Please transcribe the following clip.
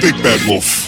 the big bad wolf.